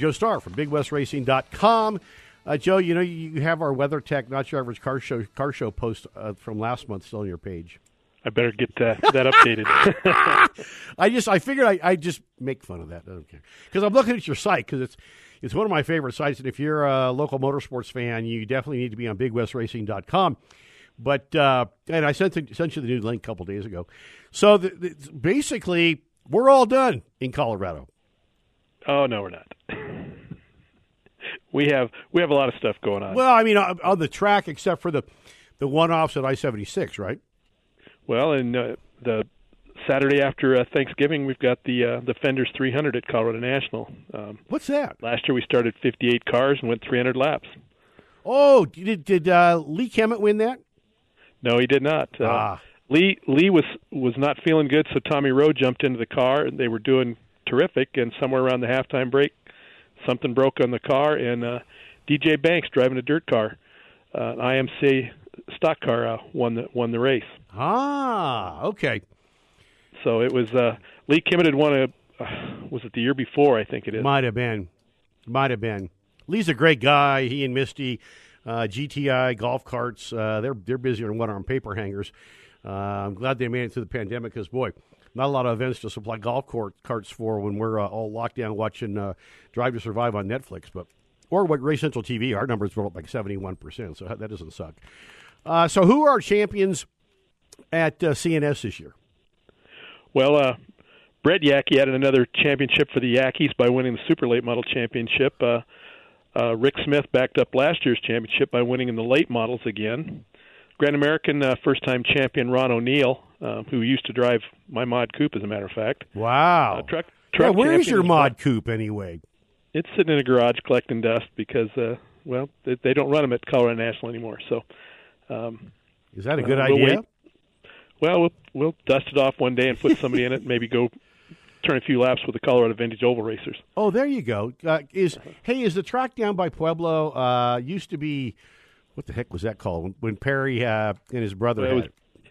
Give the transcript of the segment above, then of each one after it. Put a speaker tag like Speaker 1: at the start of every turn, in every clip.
Speaker 1: Joe Starr from BigWestRacing.com. Uh, Joe, you know you have our weather tech, not your average car show car show post uh, from last month still on your page.
Speaker 2: I better get uh, that updated.
Speaker 1: I just I figured I I just make fun of that. I don't care because I'm looking at your site because it's it's one of my favorite sites, and if you're a local motorsports fan, you definitely need to be on BigWestRacing.com. But uh, and I sent the, sent you the new link a couple days ago. So the, the, basically, we're all done in Colorado.
Speaker 2: Oh no, we're not. we have we have a lot of stuff going on.
Speaker 1: Well, I mean, on, the track, except for the the one offs at I seventy six, right?
Speaker 2: Well, and uh, the Saturday after uh, Thanksgiving, we've got the uh, the Fenders 300 at Colorado National.
Speaker 1: Um, What's that?
Speaker 2: Last year we started 58 cars and went 300 laps.
Speaker 1: Oh, did did uh, Lee Kemet win that?
Speaker 2: No, he did not.
Speaker 1: Uh, ah.
Speaker 2: Lee Lee was was not feeling good, so Tommy Rowe jumped into the car, and they were doing terrific. And somewhere around the halftime break, something broke on the car, and uh, DJ Banks driving a dirt car, uh, IMC stock car, uh, won the won the race.
Speaker 1: Ah, okay.
Speaker 2: So it was uh, Lee Kimmett had won a uh, was it the year before? I think it is.
Speaker 1: Might have been, might have been. Lee's a great guy. He and Misty, uh, GTI golf carts. Uh, they're they're busier than one arm paper hangers. Uh, I'm glad they made it through the pandemic because boy, not a lot of events to supply golf court, carts for when we're uh, all locked down watching uh, Drive to Survive on Netflix. But or what Race Central TV, our numbers were up like 71 percent, so that doesn't suck. Uh, so who are champions at uh, CNS this year?
Speaker 2: Well, uh, Brett Yackey added another championship for the Yackeys by winning the Super Late Model Championship. Uh, Rick Smith backed up last year's championship by winning in the late models again. Grand American uh, first time champion Ron O'Neill, uh, who used to drive my mod coupe, as a matter of fact.
Speaker 1: Wow.
Speaker 2: Uh, truck, truck
Speaker 1: yeah, where's your mod coupe anyway?
Speaker 2: It's sitting in a garage collecting dust because, uh, well, they, they don't run them at Colorado National anymore. So, um,
Speaker 1: is that a good
Speaker 2: uh,
Speaker 1: idea?
Speaker 2: We'll well, we'll we'll dust it off one day and put somebody in it. Maybe go turn a few laps with the Colorado Vintage Oval Racers.
Speaker 1: Oh, there you go. Uh, is hey, is the track down by Pueblo uh, used to be? What the heck was that called? When Perry uh, and his brother
Speaker 2: well, it, was,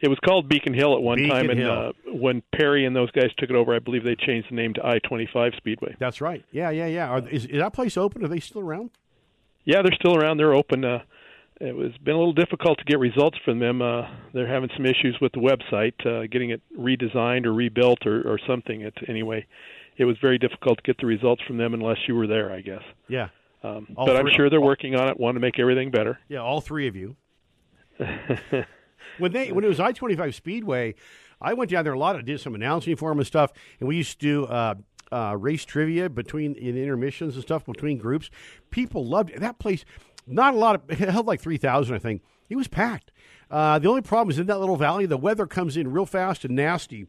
Speaker 2: it was called Beacon Hill at one
Speaker 1: Beacon
Speaker 2: time, and uh, when Perry and those guys took it over, I believe they changed the name to I twenty five Speedway.
Speaker 1: That's right. Yeah, yeah, yeah. Are, is, is that place open? Are they still around?
Speaker 2: Yeah, they're still around. They're open. Uh, it was been a little difficult to get results from them. Uh, they're having some issues with the website, uh, getting it redesigned or rebuilt or, or something. It, anyway, it was very difficult to get the results from them unless you were there, I guess.
Speaker 1: Yeah.
Speaker 2: Um, but i I'm sure they're working on it, want to make everything better.
Speaker 1: Yeah, all three of you. when they when it was I twenty five Speedway, I went down there a lot. I did some announcing for them and stuff, and we used to do uh, uh, race trivia between in intermissions and stuff between groups. People loved it. that place not a lot of, it held like 3,000, I think. It was packed. Uh, the only problem is in that little valley, the weather comes in real fast and nasty.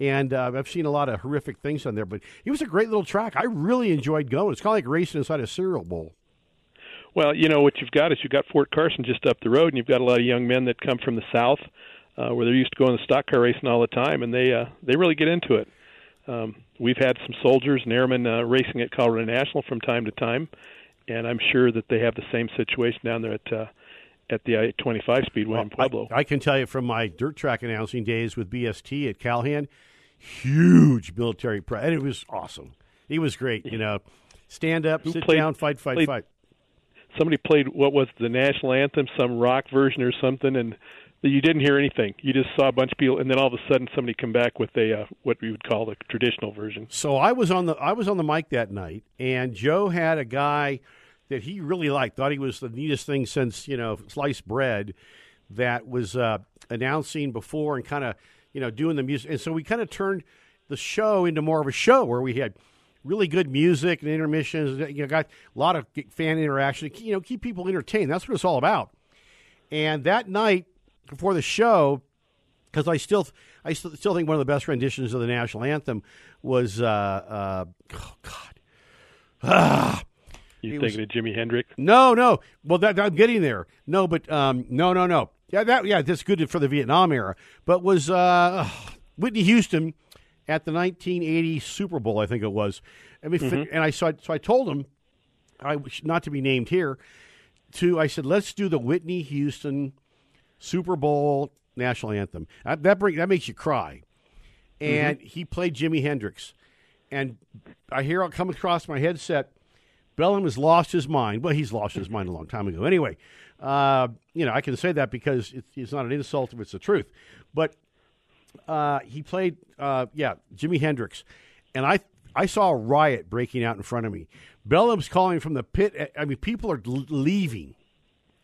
Speaker 1: And uh, I've seen a lot of horrific things on there, but it was a great little track. I really enjoyed going. It's kind of like racing inside a cereal bowl.
Speaker 2: Well, you know what you've got is you've got Fort Carson just up the road, and you've got a lot of young men that come from the south, uh, where they're used to going to stock car racing all the time, and they uh, they really get into it. Um, we've had some soldiers and airmen uh, racing at Colorado National from time to time, and I'm sure that they have the same situation down there at uh, at the I-25 Speedway
Speaker 1: well,
Speaker 2: in Pueblo.
Speaker 1: I, I, can tell you from my dirt track announcing days with BST at Calhan, huge military pride, and it was awesome. He was great, you know. Stand up,
Speaker 2: Who
Speaker 1: sit
Speaker 2: played,
Speaker 1: down, fight, fight,
Speaker 2: played,
Speaker 1: fight.
Speaker 2: Somebody played what was the national anthem, some rock version or something, and you didn't hear anything. You just saw a bunch of people, and then all of a sudden somebody come back with a uh, what we would call the traditional version.
Speaker 1: So I was on the I was on the mic that night, and Joe had a guy that he really liked, thought he was the neatest thing since you know sliced bread, that was uh, announcing before and kind of you know doing the music, and so we kind of turned the show into more of a show where we had really good music and intermissions. You know, got a lot of fan interaction. You know, keep people entertained. That's what it's all about. And that night before the show, because I still I still, think one of the best renditions of the national anthem was uh, uh, oh God. Ah,
Speaker 2: you thinking was, of Jimi Hendrix?
Speaker 1: No, no. Well, that, I'm getting there. No, but um, no, no, no. Yeah, that yeah, that's good for the Vietnam era. But was uh, Whitney Houston at the 1980 Super Bowl? I think it was. I mean, mm-hmm. and I so, I so I told him, I not to be named here. To I said, let's do the Whitney Houston Super Bowl national anthem. That that, bring, that makes you cry. And mm-hmm. he played Jimi Hendrix, and I hear it come across my headset Bellum has lost his mind. Well, he's lost his mind a long time ago. Anyway, uh, you know, I can say that because it's, it's not an insult if it's the truth. But uh, he played, uh, yeah, Jimi Hendrix, and I I saw a riot breaking out in front of me. Bellum's calling from the pit. I mean, people are leaving.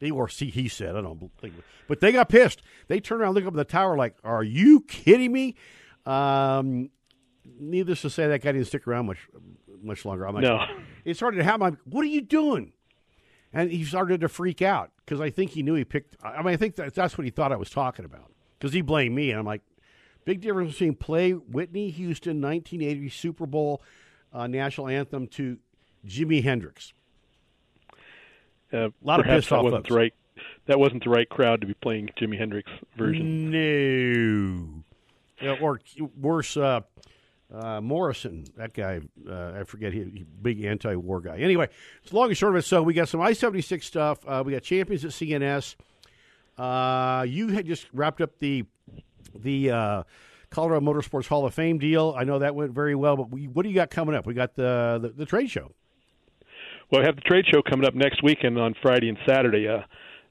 Speaker 1: They or see he said I don't think, but they got pissed. They turned around, look up at the tower, like, "Are you kidding me?" Um, needless to say, that guy didn't stick around much much longer. I'm like,
Speaker 2: no.
Speaker 1: It started to happen. I'm like, "What are you doing?" And he started to freak out because I think he knew he picked. I mean, I think that, that's what he thought I was talking about because he blamed me, and I'm like, Big difference between play Whitney Houston 1980 Super Bowl uh, national anthem to Jimi Hendrix.
Speaker 2: Uh, a lot of pissed off right. That wasn't the right crowd to be playing Jimi Hendrix version.
Speaker 1: No. Yeah, or worse, uh, uh, Morrison, that guy, uh, I forget, he, he big anti-war guy. Anyway, it's long and short of it. So we got some I-76 stuff. Uh, we got champions at CNS. Uh, you had just wrapped up the the uh, Colorado Motorsports Hall of Fame deal. I know that went very well, but we, what do you got coming up? We got the, the, the trade show.
Speaker 2: Well, we have the trade show coming up next weekend on Friday and Saturday. Uh,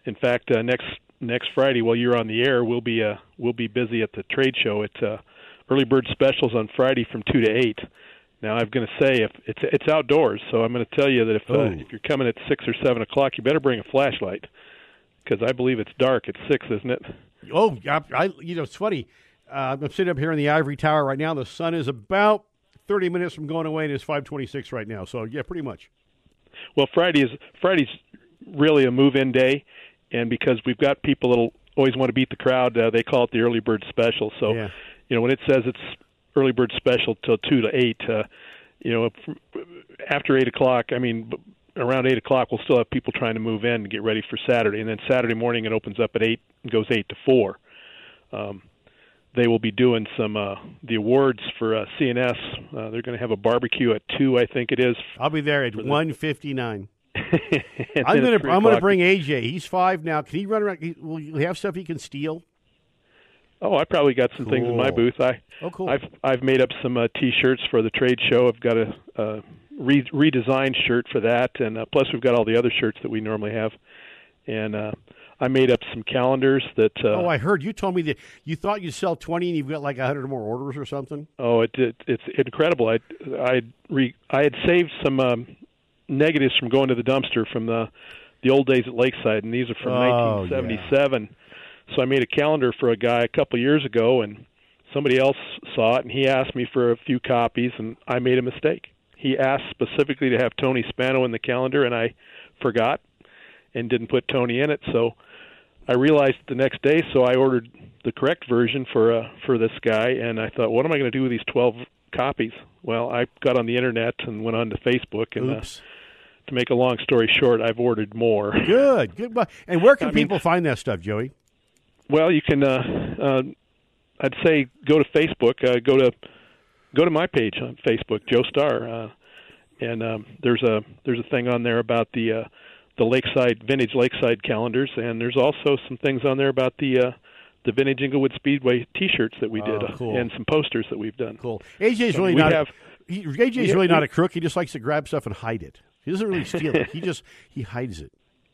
Speaker 2: in fact, next next Friday, while you're on the air, we'll be we'll be busy at the trade show. Uh, early bird specials on Friday from two to eight. Now, I'm going to say if it's it's outdoors, so I'm going to tell you that if uh, oh. if you're coming at six or seven o'clock, you better bring a flashlight because I believe it's dark at six, isn't it?
Speaker 1: Oh, I, I you know, it's funny. Uh, I'm sitting up here in the ivory tower right now. The sun is about 30 minutes from going away, and it's 5:26 right now. So yeah, pretty much.
Speaker 2: Well, Friday is Friday's really a move-in day, and because we've got people that'll always want to beat the crowd, uh, they call it the early bird special. So, yeah. You know, when it says it's early bird special till two to eight, uh, you know, after eight o'clock, I mean, around eight o'clock, we'll still have people trying to move in and get ready for Saturday, and then Saturday morning it opens up at eight and goes eight to four. Um, they will be doing some uh, the awards for uh, CNS. Uh, they're going to have a barbecue at two, I think it is.
Speaker 1: I'll be there at one fifty nine. I'm gonna I'm gonna bring AJ. He's five now. Can he run around? Will you have stuff he can steal?
Speaker 2: Oh, I probably got some cool. things in my booth. I
Speaker 1: oh cool.
Speaker 2: I've I've made up some uh, T-shirts for the trade show. I've got a, a re- redesigned shirt for that, and uh, plus we've got all the other shirts that we normally have, and uh, I made up some calendars that. Uh,
Speaker 1: oh, I heard you told me that you thought you'd sell twenty, and you've got like a hundred more orders or something.
Speaker 2: Oh, it, it it's incredible. I I re, I had saved some um, negatives from going to the dumpster from the the old days at Lakeside, and these are from oh, 1977. Yeah. So I made a calendar for a guy a couple years ago, and somebody else saw it, and he asked me for a few copies, and I made a mistake he asked specifically to have Tony Spano in the calendar, and I forgot and didn't put Tony in it. So I realized the next day, so I ordered the correct version for uh, for this guy, and I thought, what am I going to do with these twelve copies? Well, I got on the internet and went on to Facebook, and uh, to make a long story short, I've ordered more.
Speaker 1: Good, good. And where can I people mean, find that stuff, Joey?
Speaker 2: Well, you can. Uh, uh, I'd say go to Facebook. Uh, go to go to my page on Facebook, Joe Starr, uh, and um, there's a there's a thing on there about the uh, the Lakeside vintage Lakeside calendars, and there's also some things on there about the uh, the vintage Englewood Speedway T-shirts that we did,
Speaker 1: oh, cool.
Speaker 2: and some posters that we've done.
Speaker 1: Cool. AJ's so really not. Have, a, he, AJ's really not a crook. He just likes to grab stuff and hide it. He doesn't really steal it. He just he hides it.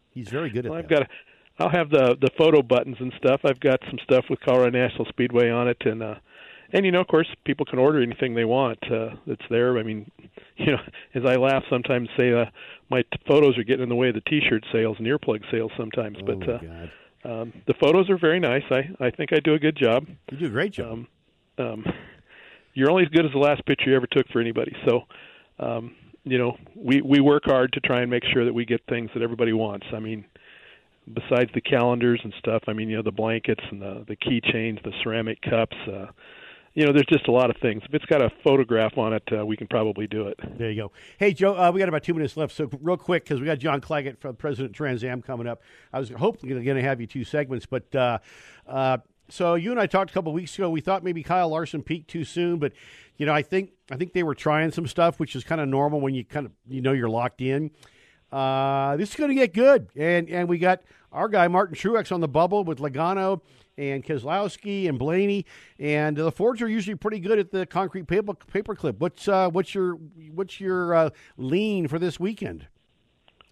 Speaker 1: He's very good at
Speaker 2: well,
Speaker 1: that.
Speaker 2: I've got. A, I'll have the the photo buttons and stuff. I've got some stuff with Colorado National Speedway on it, and uh, and you know, of course, people can order anything they want uh, that's there. I mean, you know, as I laugh sometimes, say uh, my t- photos are getting in the way of the T-shirt sales and earplug sales sometimes.
Speaker 1: Oh
Speaker 2: but
Speaker 1: uh,
Speaker 2: um, the photos are very nice. I I think I do a good job.
Speaker 1: You do a great job.
Speaker 2: Um, um, you're only as good as the last picture you ever took for anybody. So, um, you know, we we work hard to try and make sure that we get things that everybody wants. I mean, besides the calendars and stuff, I mean, you know, the blankets and the the keychains, the ceramic cups. Uh, you know, there's just a lot of things. If it's got a photograph on it, uh, we can probably do it.
Speaker 1: There you go. Hey, Joe, uh, we got about two minutes left. So, real quick, because we got John Claggett from President Trans Am coming up. I was hopefully going to have you two segments, but uh, uh, so you and I talked a couple weeks ago. We thought maybe Kyle Larson peaked too soon, but you know, I think I think they were trying some stuff, which is kind of normal when you kind of you know you're locked in. Uh, this is going to get good, and and we got our guy Martin Truex on the bubble with Logano and Keselowski and Blaney, and the Fords are usually pretty good at the concrete paper paperclip. What's uh, what's your what's your uh, lean for this weekend?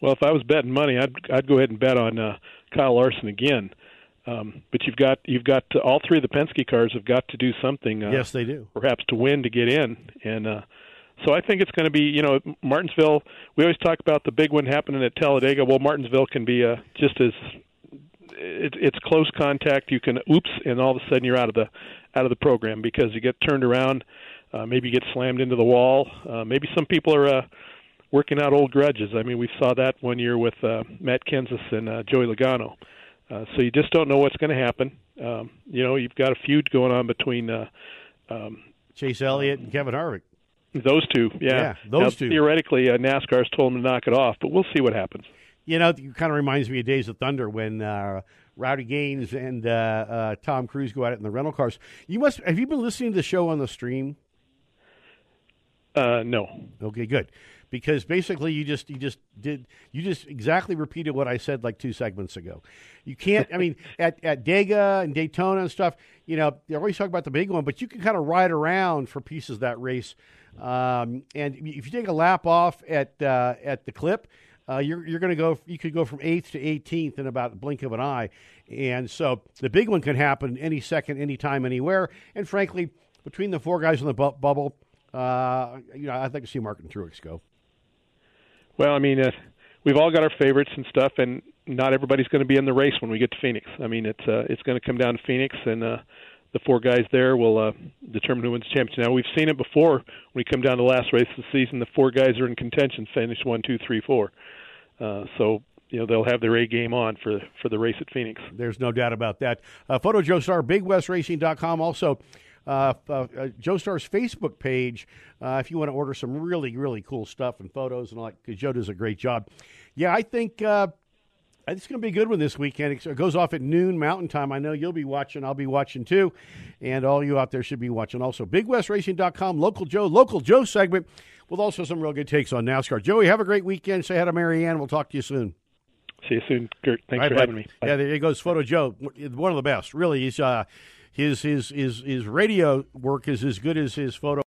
Speaker 2: Well, if I was betting money, I'd I'd go ahead and bet on uh, Kyle Larson again. Um, but you've got you've got to, all three of the Penske cars have got to do something. Uh,
Speaker 1: yes, they do.
Speaker 2: Perhaps to win to get in, and uh, so I think it's going to be you know Martinsville. We always talk about the big one happening at Talladega. Well, Martinsville can be uh, just as it, it's close contact. You can oops, and all of a sudden you're out of the out of the program because you get turned around. Uh, maybe you get slammed into the wall. Uh, maybe some people are. Uh, working out old grudges. I mean, we saw that one year with uh, Matt Kenseth and uh, Joey Logano. Uh, so you just don't know what's going to happen. Um, you know, you've got a feud going on between uh, um,
Speaker 1: Chase Elliott and Kevin Harvick.
Speaker 2: Those two, yeah,
Speaker 1: yeah those
Speaker 2: now,
Speaker 1: two.
Speaker 2: Theoretically, uh, NASCAR's told them to knock it off, but we'll see what happens.
Speaker 1: You know, it kind of reminds me of Days of Thunder when uh, Rowdy Gaines and uh, uh, Tom Cruise go at it in the rental cars. You must have you been listening to the show on the stream?
Speaker 2: Uh, no.
Speaker 1: Okay, good because basically you just you just did you just exactly repeated what I said like two segments ago. You can't. I mean, at at Dega and Daytona and stuff, you know, they always talk about the big one, but you can kind of ride around for pieces of that race. Um, and if you take a lap off at uh, at the clip. Uh, you're you're going to go. You could go from eighth to 18th in about a blink of an eye, and so the big one can happen any second, anytime, anywhere. And frankly, between the four guys in the bu- bubble, uh, you know, I'd like to see Martin Truex go.
Speaker 2: Well, I mean, uh, we've all got our favorites and stuff, and not everybody's going to be in the race when we get to Phoenix. I mean, it's uh, it's going to come down to Phoenix, and uh, the four guys there will uh, determine who wins the championship. Now, we've seen it before. When we come down to the last race of the season, the four guys are in contention, finish one, two, three, four. Uh, so you know they'll have their A game on for for the race at Phoenix.
Speaker 1: There's no doubt about that. Uh, Photo Joe Starr, BigWestRacing.com. Also, uh, uh, uh, Joe Starr's Facebook page uh, if you want to order some really, really cool stuff and photos and all that, because Joe does a great job. Yeah, I think uh, it's going to be a good one this weekend. It goes off at noon Mountain Time. I know you'll be watching. I'll be watching too. And all you out there should be watching also. BigWestRacing.com, Local Joe, Local Joe segment with also some real good takes on NASCAR. Joey, have a great weekend. Say hi to Marianne. We'll talk to you soon.
Speaker 2: See you soon, Kurt. Thanks right, for having me.
Speaker 1: Bye. Yeah, there he goes Photo Joe, one of the best. Really, he's uh, his his his his radio work is as good as his photo